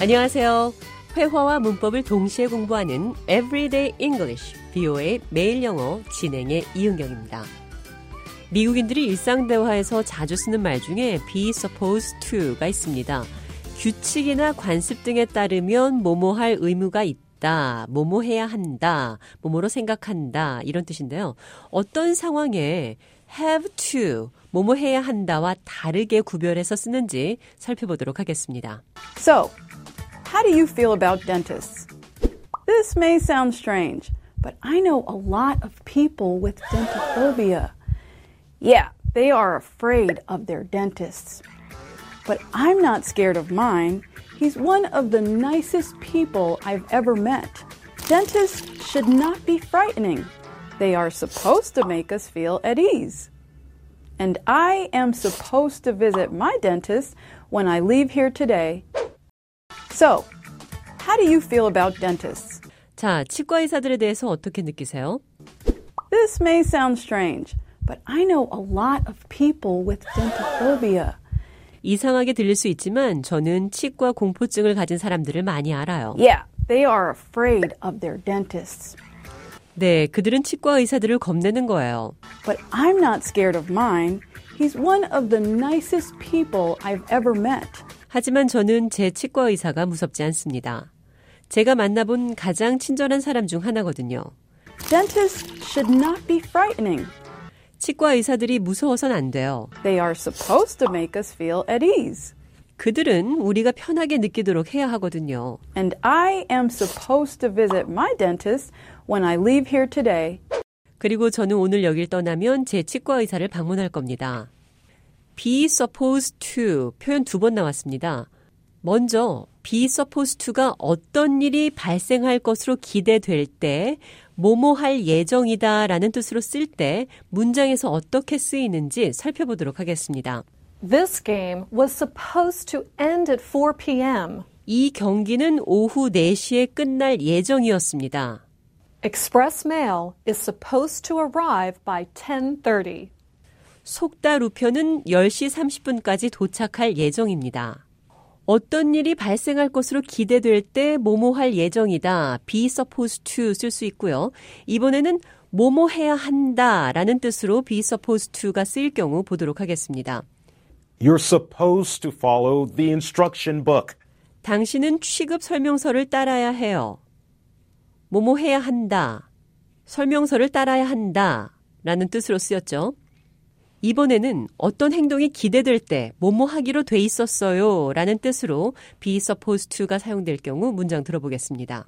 안녕하세요. 회화와 문법을 동시에 공부하는 Everyday English, BO의 매일 영어 진행의 이은경입니다. 미국인들이 일상 대화에서 자주 쓰는 말 중에 be supposed to가 있습니다. 규칙이나 관습 등에 따르면 뭐뭐 할 의무가 있다, 뭐뭐 해야 한다, 뭐뭐로 생각한다 이런 뜻인데요. 어떤 상황에 have to, 뭐뭐 해야 한다와 다르게 구별해서 쓰는지 살펴보도록 하겠습니다. So, how do you feel about dentists? This may sound strange, but I know a lot of people with dentophobia. Yeah, they are afraid of their dentists. But I'm not scared of mine. He's one of the nicest people I've ever met. Dentists should not be frightening. They are supposed to make us feel at ease. And I am supposed to visit my dentist when I leave here today. So, how do you feel about dentists? 자, 치과 의사들에 대해서 어떻게 느끼세요? This may sound strange, but I know a lot of people with dentophobia. 이상하게 들릴 수 있지만 저는 치과 공포증을 가진 사람들을 많이 알아요. Yeah, they are afraid of their dentists. 네, 그들은 치과 의사들을 겁내는 거예요. But I'm not scared of mine. He's one of the nicest people I've ever met. 하지만 저는 제 치과 의사가 무섭지 않습니다. 제가 만나본 가장 친절한 사람 중 하나거든요. Dentists should not be frightening. 치과 의사들이 무서워선 안 돼요. They are supposed to make us feel at ease. 그들은 우리가 편하게 느끼도록 해야 하거든요. And I am supposed to visit my dentist when I leave here today. 그리고 저는 오늘 여길 떠나면 제 치과 의사를 방문할 겁니다. Be supposed to 표현 두 번 나왔습니다. 먼저 be supposed to가 어떤 일이 발생할 것으로 기대될 때 뭐뭐 할 예정이다 라는 뜻으로 쓸 때 문장에서 어떻게 쓰이는지 살펴보도록 하겠습니다. This game was supposed to end at 4 p.m. 이 경기는 오후 4시에 끝날 예정이었습니다. Express mail is supposed to arrive by 10:30. 속달 우편은 10시 30분까지 도착할 예정입니다. 어떤 일이 발생할 것으로 기대될 때 뭐뭐 할 예정이다. be supposed to 쓸 수 있고요. 이번에는 뭐뭐 해야 한다 라는 뜻으로 be supposed to가 쓰일 경우 보도록 하겠습니다. You're supposed to follow the instruction book. 당신은 취급 설명서를 따라야 해요. 뭐뭐 해야 한다. 설명서를 따라야 한다. 라는 뜻으로 쓰였죠. 이번에는 어떤 행동이 기대될 때 뭐뭐 하기로 돼 있었어요. 라는 뜻으로 be supposed to가 사용될 경우 문장 들어보겠습니다.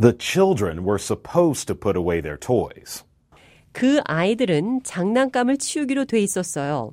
The children were supposed to put away their toys. 그 아이들은 장난감을 치우기로 돼 있었어요.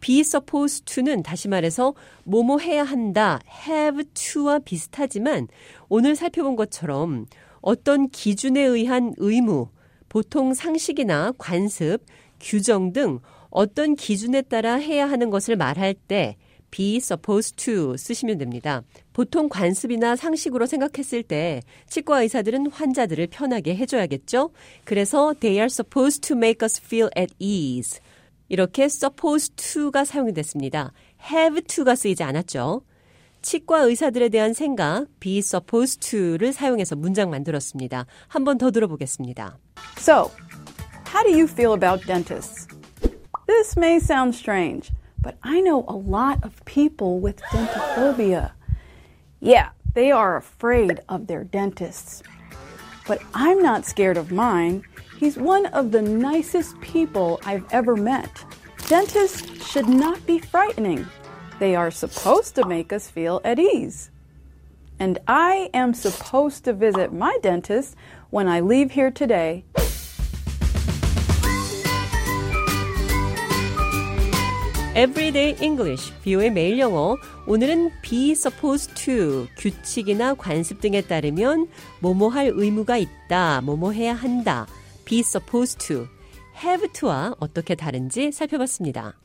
be supposed to는 다시 말해서 뭐뭐 해야 한다, have to와 비슷하지만 오늘 살펴본 것처럼 어떤 기준에 의한 의무, 보통 상식이나 관습, 규정 등 어떤 기준에 따라 해야 하는 것을 말할 때 be supposed to 쓰시면 됩니다. 보통 관습이나 상식으로 생각했을 때 치과 의사들은 환자들을 편하게 해줘야겠죠? 그래서 they are supposed to make us feel at ease. 이렇게 supposed to가 사용이 됐습니다. have to가 쓰이지 않았죠. 치과 의사들에 대한 생각, be supposed to를 사용해서 문장 만들었습니다. 한 번 더 들어보겠습니다. So, how do you feel about dentists? This may sound strange, but I know a lot of people with dentophobia. Yeah, they are afraid of their dentists. But I'm not scared of mine. He's one of the nicest people I've ever met. Dentists should not be frightening. They are supposed to make us feel at ease. And I am supposed to visit my dentist when I leave here today. Everyday English, 비오의 매일 영어. 오늘은 be supposed to, 규칙이나 관습 등에 따르면 뭐뭐 할 의무가 있다, 뭐뭐 해야 한다. be supposed to, have to와 어떻게 다른지 살펴봤습니다.